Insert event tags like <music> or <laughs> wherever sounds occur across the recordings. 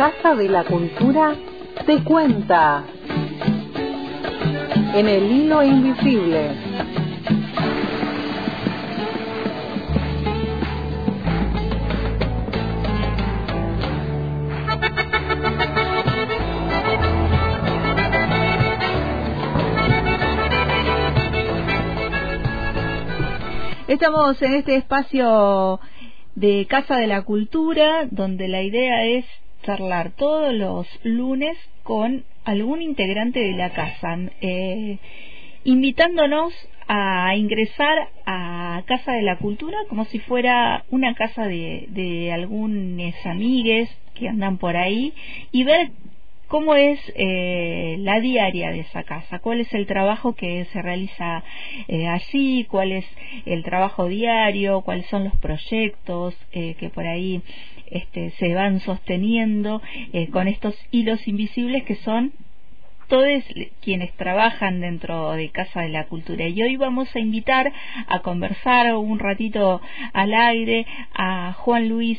Casa de la Cultura te cuenta en el hilo invisible. Estamos en este espacio de Casa de la Cultura, donde la idea es charlar todos los lunes con algún integrante de la casa, eh, invitándonos a ingresar a Casa de la Cultura como si fuera una casa de, de algunos amigues que andan por ahí y ver cómo es eh, la diaria de esa casa, cuál es el trabajo que se realiza eh, allí, cuál es el trabajo diario, cuáles son los proyectos eh, que por ahí este, se van sosteniendo eh, con estos hilos invisibles que son todos quienes trabajan dentro de Casa de la Cultura. Y hoy vamos a invitar a conversar un ratito al aire a Juan Luis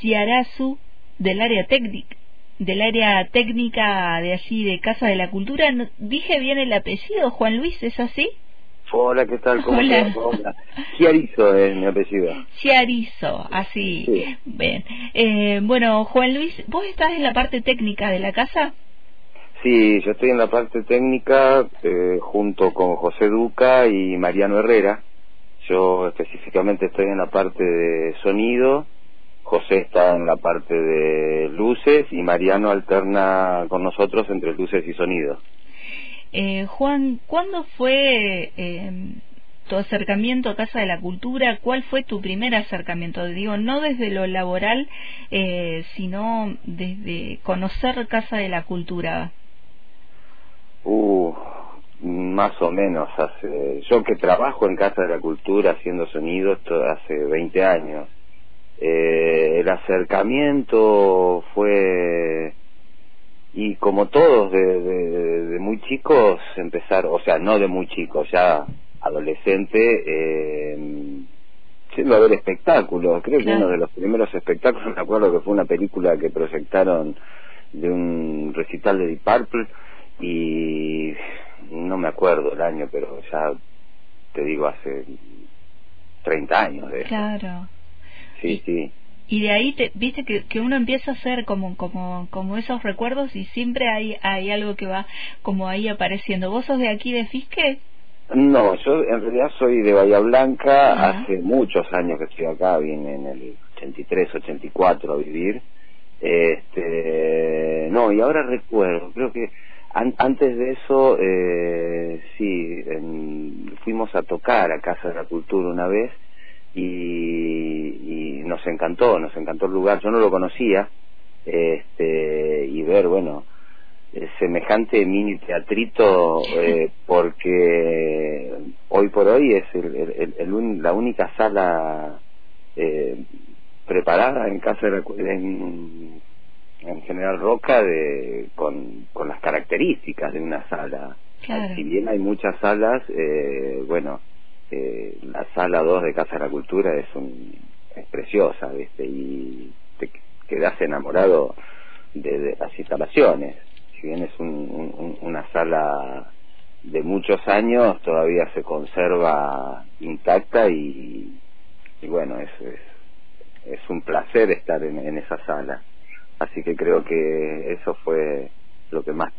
Giarazu del área técnica del área técnica de allí de Casa de la Cultura. ¿Dije bien el apellido, Juan Luis? ¿Es así? Hola, ¿qué tal? ¿Cómo Hola. Hola. Chiarizo es mi apellido. Chiarizo, así. Bien. Eh, bueno, Juan Luis, ¿vos estás en la parte técnica de la casa? Sí, yo estoy en la parte técnica eh, junto con José Duca y Mariano Herrera. Yo específicamente estoy en la parte de sonido José está en la parte de luces y Mariano alterna con nosotros entre luces y sonido. Eh, Juan, ¿cuándo fue eh, tu acercamiento a Casa de la Cultura? ¿Cuál fue tu primer acercamiento? Digo, no desde lo laboral, eh, sino desde conocer Casa de la Cultura. Uh, más o menos. Hace, yo que trabajo en Casa de la Cultura haciendo sonidos hace 20 años eh, el acercamiento fue y como todos de, de, muy chicos empezar o sea no de muy chicos ya adolescente eh, siendo a ver espectáculos. Creo que uno de los primeros espectáculos me acuerdo que fue una película que proyectaron de un recital de Deep Purple y no me acuerdo el año pero ya te digo hace 30 años de claro sí, sí. Y de ahí, te, viste que, que uno empieza a hacer como, como, como esos recuerdos y siempre hay, hay algo que va como ahí apareciendo. ¿Vos sos de aquí de Fisque? No, yo en realidad soy de Bahía Blanca, hace muchos años que estoy acá, vine en el 83, 84 a vivir. Este, no, y ahora recuerdo, creo que antes de eso, eh, sí, fuimos a tocar a Casa de la Cultura una vez y, nos encantó, nos encantó el lugar, yo no lo conocía, este, y ver, bueno, eh, semejante mini teatrito, eh, <laughs> porque hoy por hoy es el, la única sala eh, preparada en casa de, en, en General Roca de, con, con las características de una sala. Si bien hay muchas salas, eh, bueno, eh, la sala 2 de Casa de la Cultura es, un, es preciosa, ¿viste? Y te quedas enamorado de, las instalaciones. Si bien es un, una sala de muchos años, todavía se conserva intacta y, y bueno, es, es, un placer estar en, esa sala. Así que creo que eso fue lo que más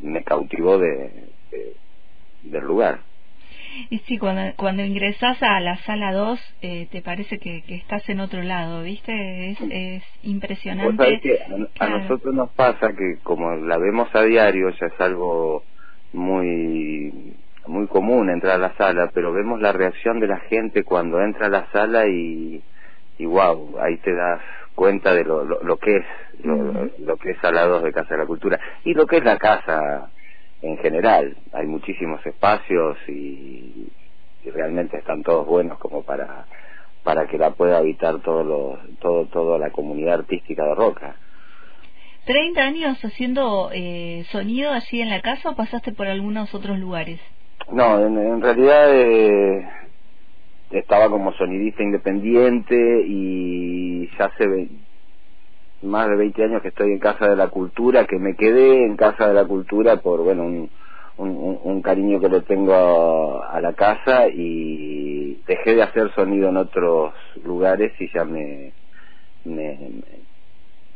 me cautivó de, del lugar. Y sí, cuando, cuando ingresas a la sala 2, eh, te parece que, que, estás en otro lado, ¿viste? Es, es impresionante. a, nosotros nos pasa que como la vemos a diario, ya es algo muy muy común entrar a la sala, pero vemos la reacción de la gente cuando entra a la sala y, y wow, ahí te das cuenta de lo, lo, que es, lo, lo, que es Sala 2 de Casa de la Cultura y lo que es la casa en general. Hay muchísimos espacios y, realmente están todos buenos como para para que la pueda habitar todo lo, todo toda la comunidad artística de Roca. ¿30 años haciendo eh, sonido allí en la casa o pasaste por algunos otros lugares? No, en, realidad eh, estaba como sonidista independiente y ya hace más de 20 años que estoy en Casa de la Cultura, que me quedé en Casa de la Cultura por, bueno, un, un, cariño que le tengo a, la casa y dejé de hacer sonido en otros lugares y ya me, me,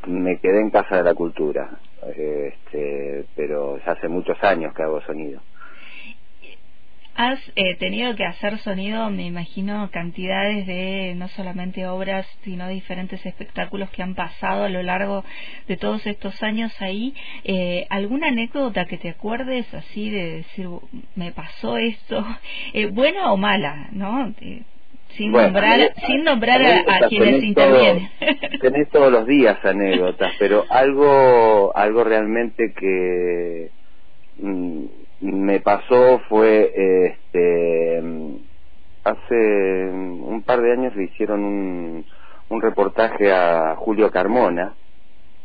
me quedé en Casa de la Cultura. Este, pero ya hace muchos años que hago sonido. Has eh, tenido que hacer sonido, me imagino, cantidades de no solamente obras, sino diferentes espectáculos que han pasado a lo largo de todos estos años ahí. Eh, ¿Alguna anécdota que te acuerdes así de decir, me pasó esto, <laughs> eh, buena o mala, ¿no? sin nombrar, sin nombrar a, quienes intervienen. <laughs> tenés todos los días anécdotas, pero algo, algo realmente que... Mm, me pasó fue este hace un par de años le hicieron un, un reportaje a Julio Carmona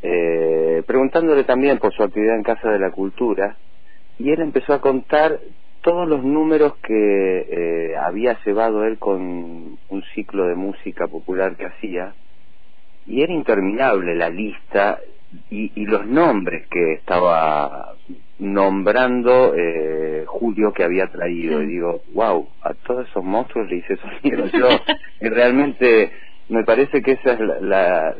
eh, preguntándole también por su actividad en Casa de la Cultura y él empezó a contar todos los números que eh, había llevado él con un ciclo de música popular que hacía y era interminable la lista y, y los nombres que estaba nombrando eh, Julio que había traído y digo, wow, a todos esos monstruos le hice sonido <laughs> yo. y realmente me parece que esa es la,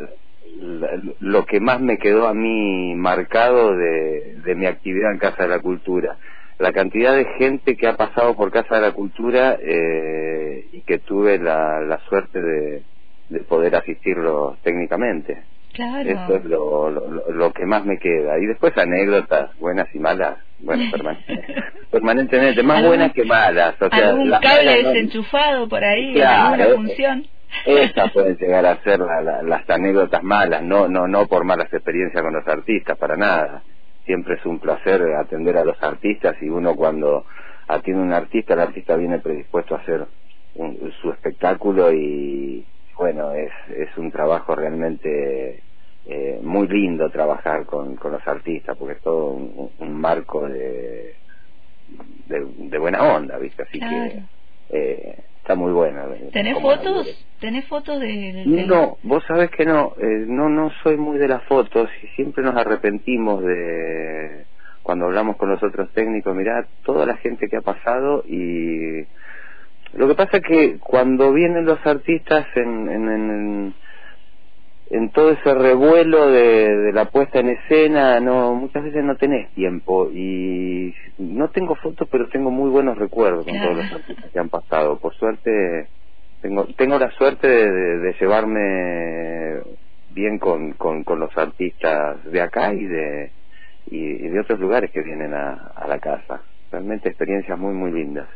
lo que más me quedó a mí marcado de, de mi actividad en Casa de la Cultura. La cantidad de gente que ha pasado por Casa de la Cultura eh, y que tuve la, la suerte de, de poder asistirlos técnicamente. Claro. Eso es lo, lo, que más me queda. Y después anécdotas, buenas y malas, bueno, <laughs> permanentemente, más buenas que malas. O sea, ¿Algún cable desenchufado por ahí en alguna función? Esas <laughs> pueden llegar a ser las anécdotas malas, no, no, no por malas experiencias con los artistas, para nada. Siempre es un placer atender a los artistas y uno cuando atiende a un artista, el artista viene predispuesto a hacer su espectáculo y, bueno, es, es un trabajo realmente eh, muy lindo trabajar con, con los artistas, porque es todo un, marco de, de, buena onda, ¿viste? Así que eh, está muy bueno. ¿Tenés fotos? ¿Tenés fotos de, No, vos sabés que no, eh, no, no soy muy de las fotos y siempre nos arrepentimos de cuando hablamos con los otros técnicos, mirá toda la gente que ha pasado y lo que pasa es que cuando vienen los artistas en, en, en, todo ese revuelo de, la puesta en escena, no muchas veces no tenés tiempo y no tengo fotos, pero tengo muy buenos recuerdos con todos los artistas que han pasado. Por suerte, tengo tengo la suerte de, llevarme bien con, con, con, los artistas de acá y de y, de otros lugares que vienen a, a la casa. Realmente experiencias muy muy lindas.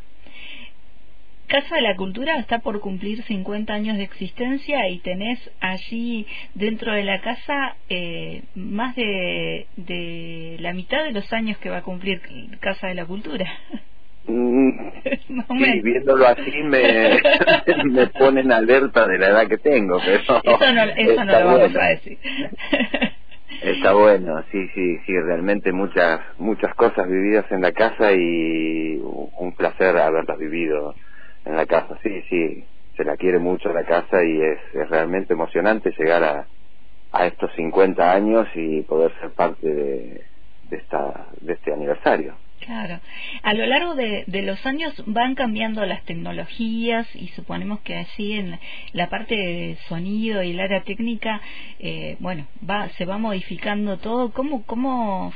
Casa de la Cultura está por cumplir 50 años de existencia y tenés allí dentro de la casa eh, más de, de la mitad de los años que va a cumplir Casa de la Cultura. Mm, <laughs> sí, viéndolo así me, <laughs> me ponen alerta de la edad que tengo, pero eso no, eso no lo vamos a decir. <laughs> Está bueno, sí, sí, sí, realmente muchas muchas cosas vividas en la casa y un placer haberlas vivido en la casa, sí, sí, se la quiere mucho la casa y es, es realmente emocionante llegar a, a estos 50 años y poder ser parte de, de, esta, de este aniversario. Claro. A lo largo de, de, los años van cambiando las tecnologías y suponemos que así en la parte de sonido y el área técnica, eh, bueno, va, se va modificando todo. ¿Cómo, cómo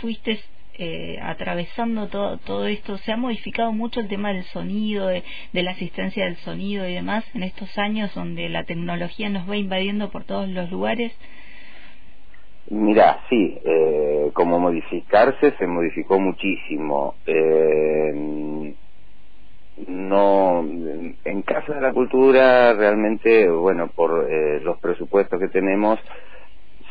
fuiste eh, atravesando todo, todo esto, se ha modificado mucho el tema del sonido, de, la asistencia del sonido y demás en estos años donde la tecnología nos va invadiendo por todos los lugares. Mira, sí, eh, como modificarse se modificó muchísimo. Eh, no, en Casa de la Cultura realmente, bueno, por eh, los presupuestos que tenemos,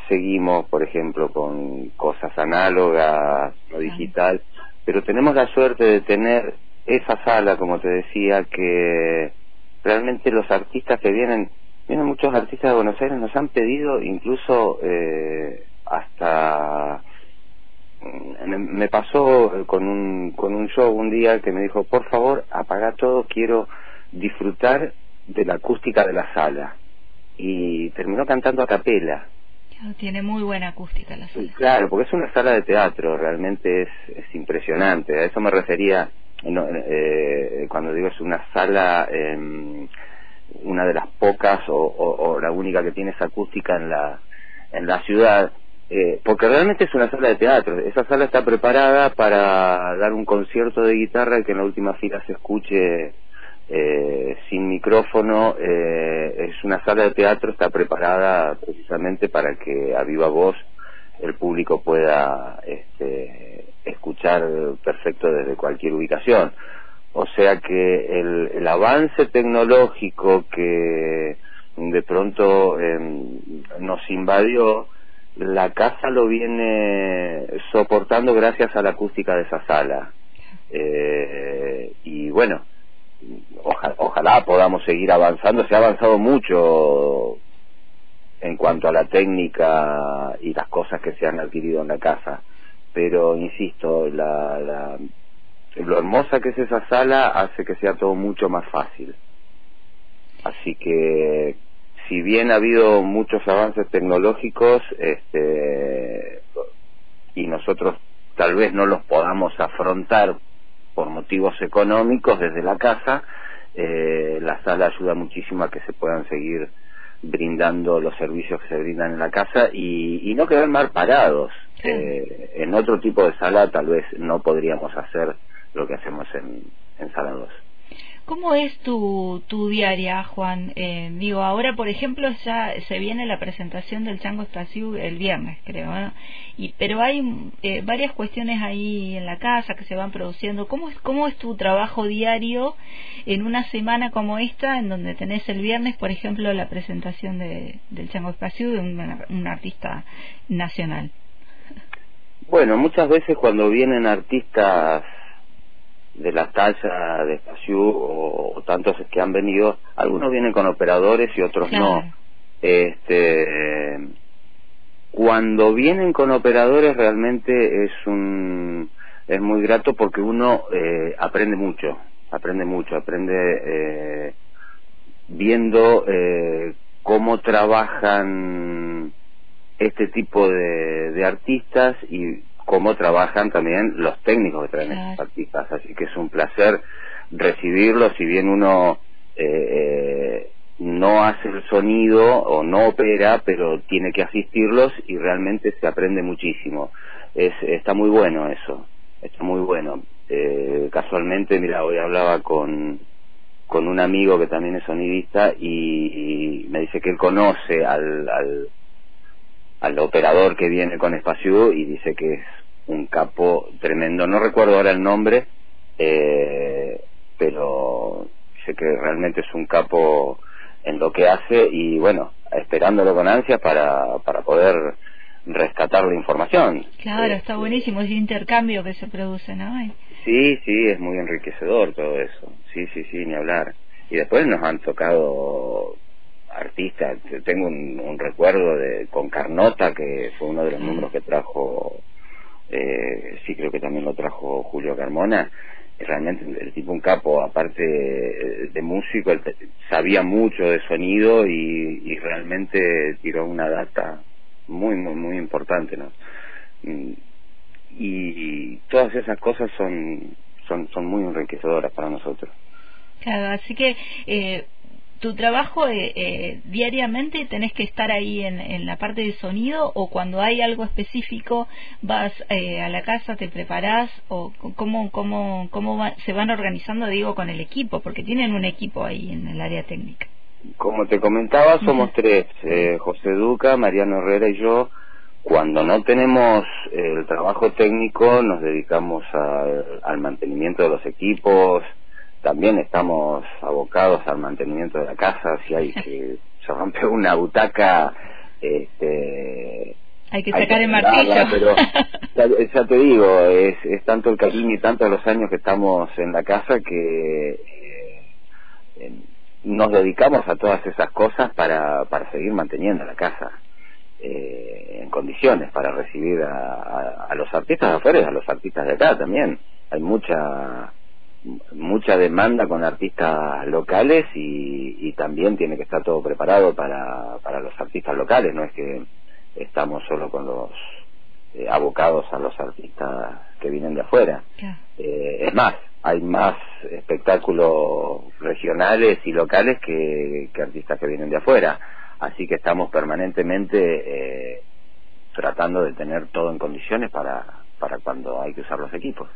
seguimos, por ejemplo, con cosas análogas o digital, pero tenemos la suerte de tener esa sala, como te decía, que realmente los artistas que vienen, vienen muchos artistas de Buenos Aires, nos han pedido incluso eh, hasta mm, me pasó con un con un show un día que me dijo por favor apaga todo quiero disfrutar de la acústica de la sala y terminó cantando a capela Tiene muy buena acústica la sala. Claro, porque es una sala de teatro, realmente es, es impresionante. A eso me refería eh, cuando digo es una sala, eh, una de las pocas o, o, la única que tiene esa acústica en la, en la ciudad. Eh, porque realmente es una sala de teatro. Esa sala está preparada para dar un concierto de guitarra y que en la última fila se escuche eh, sin micrófono. Eh, es una sala de teatro, está preparada precisamente para que a viva voz el público pueda este, escuchar perfecto desde cualquier ubicación. O sea que el, avance tecnológico que de pronto em, nos invadió, la casa lo viene soportando gracias a la acústica de esa sala. Eh, y bueno, ojalá podamos seguir avanzando. Se ha avanzado mucho en cuanto a la técnica y las cosas que se han adquirido en la casa. Pero, insisto, la, la, lo hermosa que es esa sala hace que sea todo mucho más fácil. Así que, si bien ha habido muchos avances tecnológicos, este, y nosotros tal vez no los podamos afrontar por motivos económicos desde la casa, eh, la sala ayuda muchísimo a que se puedan seguir brindando los servicios que se brindan en la casa y, no quedar mal parados. Eh, en otro tipo de sala tal vez no podríamos hacer lo que hacemos en, en sala 2. ¿Cómo es tu, tu diaria, Juan? Eh, digo, ahora, por ejemplo, ya se viene la presentación del Chango Stasiu el viernes, creo, y, pero hay eh, varias cuestiones ahí en la casa que se van produciendo. ¿Cómo es, ¿Cómo es tu trabajo diario en una semana como esta, en donde tenés el viernes, por ejemplo, la presentación de, del Chango Stasiu de un artista nacional? Bueno, muchas veces cuando vienen artistas de la talla de Espacio o, tantos que han venido, algunos vienen con operadores y otros no. Este, cuando vienen con operadores realmente es un es muy grato porque uno eh, aprende mucho, aprende mucho, aprende eh, viendo eh, cómo trabajan este tipo de, de artistas y cómo trabajan también los técnicos que traen estas artistas. Así que es un placer recibirlos, si bien uno eh, eh, no hace el sonido o no opera, pero tiene que asistirlos y realmente se aprende muchísimo. Es, está muy bueno eso, está muy bueno. Eh, casualmente, mira, hoy hablaba con, con un amigo que también es sonidista y, me dice que él conoce al, al, al operador que viene con Espacio y dice que es un capo tremendo. No recuerdo ahora el nombre, eh, pero sé que realmente es un capo en lo que hace y bueno, esperándolo con ansias para, para poder rescatar la información. Claro, está este, buenísimo ese intercambio que se produce, ¿no? Sí, sí, es muy enriquecedor todo eso. Sí, sí, sí, ni hablar. Y después nos han tocado artistas. Tengo un, un recuerdo de con Carnota, que fue uno de los números que trajo eh, sí creo que también lo trajo Julio Carmona, realmente el tipo un capo, aparte de músico, sabía mucho de sonido y, realmente tiró una data muy, muy, muy importante, ¿no? Mm, y, todas esas cosas son, son, son muy enriquecedoras para nosotros. Claro, así que eh, tu trabajo eh, eh, diariamente tenés que estar ahí en, en, la parte de sonido o cuando hay algo específico vas eh, a la casa, te preparás o cómo, cómo, cómo se van organizando, digo, con el equipo, porque tienen un equipo ahí en el área técnica. Como te comentaba, somos tres, eh, José Duca, Mariano Herrera y yo. Cuando no tenemos el trabajo técnico, nos dedicamos al mantenimiento de los equipos, también estamos abocados al mantenimiento de la casa, si hay <laughs> que se rompe una butaca, este, hay que sacar el martillo. Pero <laughs> ya, te digo, es, es tanto el cariño y tantos los años que estamos en la casa que eh, nos dedicamos a todas esas cosas para, para seguir manteniendo la casa eh, en condiciones para recibir a, a los artistas de afuera y a los artistas de acá también. Hay mucha mucha demanda con artistas locales y, y, también tiene que estar todo preparado para, para los artistas locales, no es que estamos solo con los eh, abocados a los artistas que vienen de afuera. Eh, es más, hay más espectáculos regionales y locales que, artistas que vienen de afuera. Así que estamos permanentemente eh, tratando de tener todo en condiciones para, para cuando hay que usar los equipos.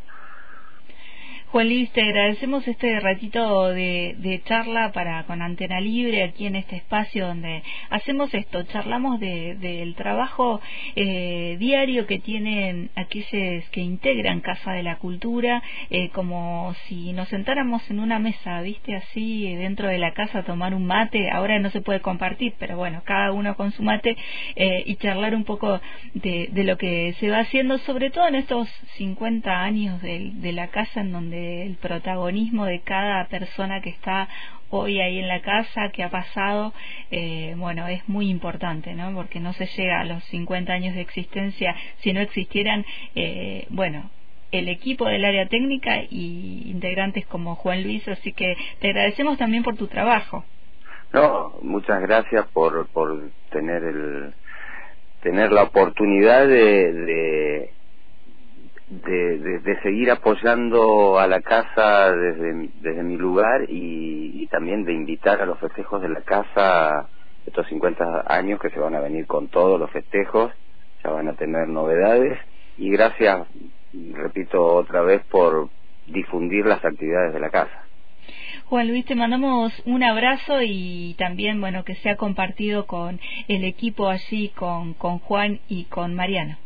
Juan Luis, te agradecemos este ratito de, charla para con Antena Libre aquí en este espacio donde hacemos esto, charlamos del trabajo eh, diario que tienen aquellos que integran Casa de la Cultura, eh, como si nos sentáramos en una mesa, viste, así dentro de la casa a tomar un mate, ahora no se puede compartir, pero bueno, cada uno con su mate eh, y charlar un poco de, lo que se va haciendo, sobre todo en estos 50 años de la casa en donde el protagonismo de cada persona que está hoy ahí en la casa, que ha pasado, eh, bueno, es muy importante, ¿no? Porque no se llega a los 50 años de existencia si no existieran, eh, bueno, el equipo del área técnica y integrantes como Juan Luis, así que te agradecemos también por tu trabajo. No, muchas gracias por, por tener el tener la oportunidad de de, de, seguir apoyando a la casa desde, desde mi lugar y, también de invitar a los festejos de la casa estos 50 años que se van a venir con todos los festejos, ya van a tener novedades y gracias, repito otra vez, por difundir las actividades de la casa. Juan Luis, te mandamos un abrazo y también, bueno, que sea compartido con el equipo allí, con, con Juan y con Mariano.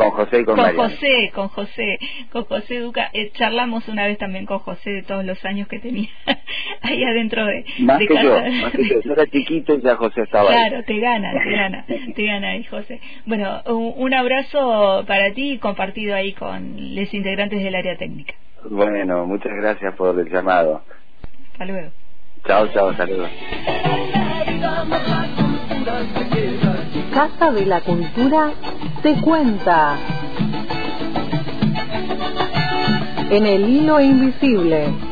Con José y con, con José, con José, con José Duca. Eh, charlamos una vez también con José de todos los años que tenía <laughs> ahí adentro de, más que Yo, más que yo. era chiquito y ya José estaba Claro, te gana, te <laughs> gana, te gana ahí José. Bueno, un, abrazo para ti compartido ahí con los integrantes del área técnica. Bueno, muchas gracias por el llamado. Hasta luego. Chao, chao, saludos. Casa de la Cultura te cuenta. En el hilo invisible.